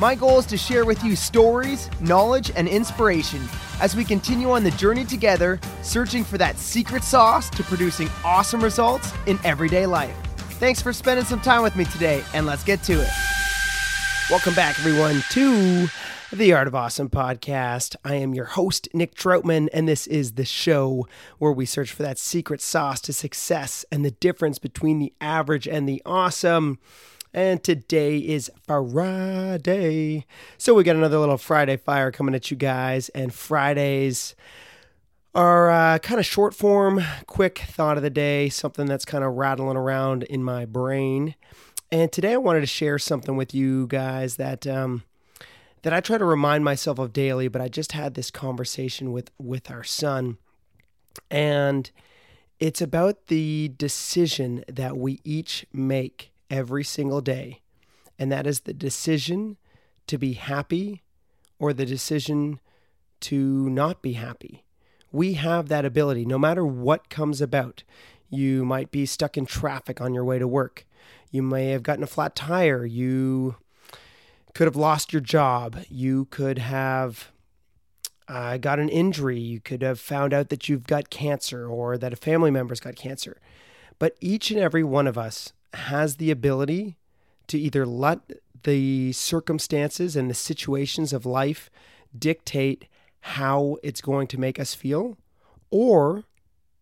My goal is to share with you stories, knowledge, and inspiration as we continue on the journey together, searching for that secret sauce to producing awesome results in everyday life. Thanks for spending some time with me today, and let's get to it. Welcome back, everyone, to the Art of Awesome podcast. I am your host, Nick Troutman, and this is the show where we search for that secret sauce to success and the difference between the average and the awesome. And today is Friday. So we got another little Friday fire coming at you guys. And Fridays are uh, kind of short form, quick thought of the day, something that's kind of rattling around in my brain. And today I wanted to share something with you guys that um, that I try to remind myself of daily. But I just had this conversation with with our son, and it's about the decision that we each make every single day. And that is the decision to be happy or the decision to not be happy. We have that ability no matter what comes about. You might be stuck in traffic on your way to work. You may have gotten a flat tire. You could have lost your job. You could have uh, got an injury. You could have found out that you've got cancer or that a family member's got cancer. But each and every one of us has the ability to either let the circumstances and the situations of life dictate how it's going to make us feel, or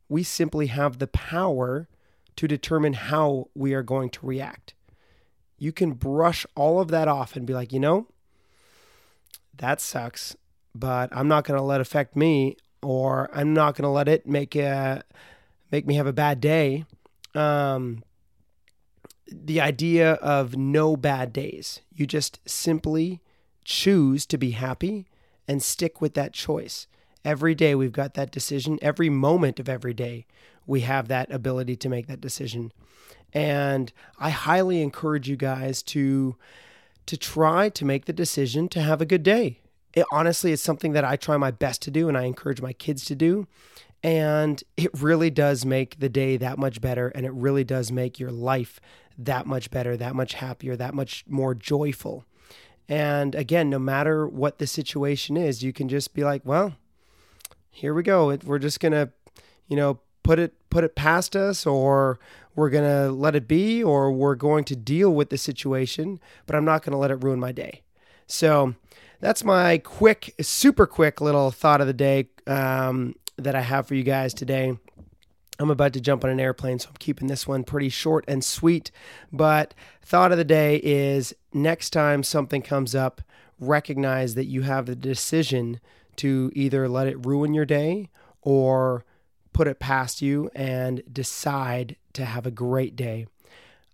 we simply have the power to determine how we are going to react. You can brush all of that off and be like, you know, that sucks, but I'm not going to let it affect me, or I'm not going to let it make a make me have a bad day. Um, the idea of no bad days. You just simply choose to be happy and stick with that choice. Every day we've got that decision. Every moment of every day we have that ability to make that decision. And I highly encourage you guys to to try to make the decision to have a good day. It honestly it's something that I try my best to do and I encourage my kids to do. And it really does make the day that much better and it really does make your life that much better, that much happier, that much more joyful. And again, no matter what the situation is, you can just be like, well, here we go. We're just going to, you know, put it put it past us or we're going to let it be or we're going to deal with the situation, but I'm not going to let it ruin my day. So, that's my quick, super quick little thought of the day um, that I have for you guys today. I'm about to jump on an airplane, so I'm keeping this one pretty short and sweet. But thought of the day is next time something comes up, recognize that you have the decision to either let it ruin your day or put it past you and decide to have a great day.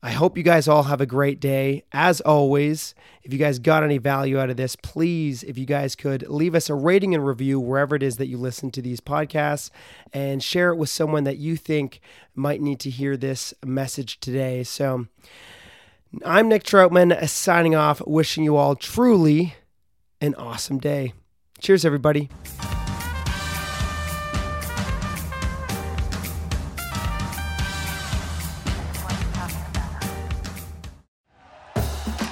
I hope you guys all have a great day. As always, if you guys got any value out of this, please, if you guys could leave us a rating and review wherever it is that you listen to these podcasts and share it with someone that you think might need to hear this message today. So, I'm Nick Troutman signing off, wishing you all truly an awesome day. Cheers, everybody.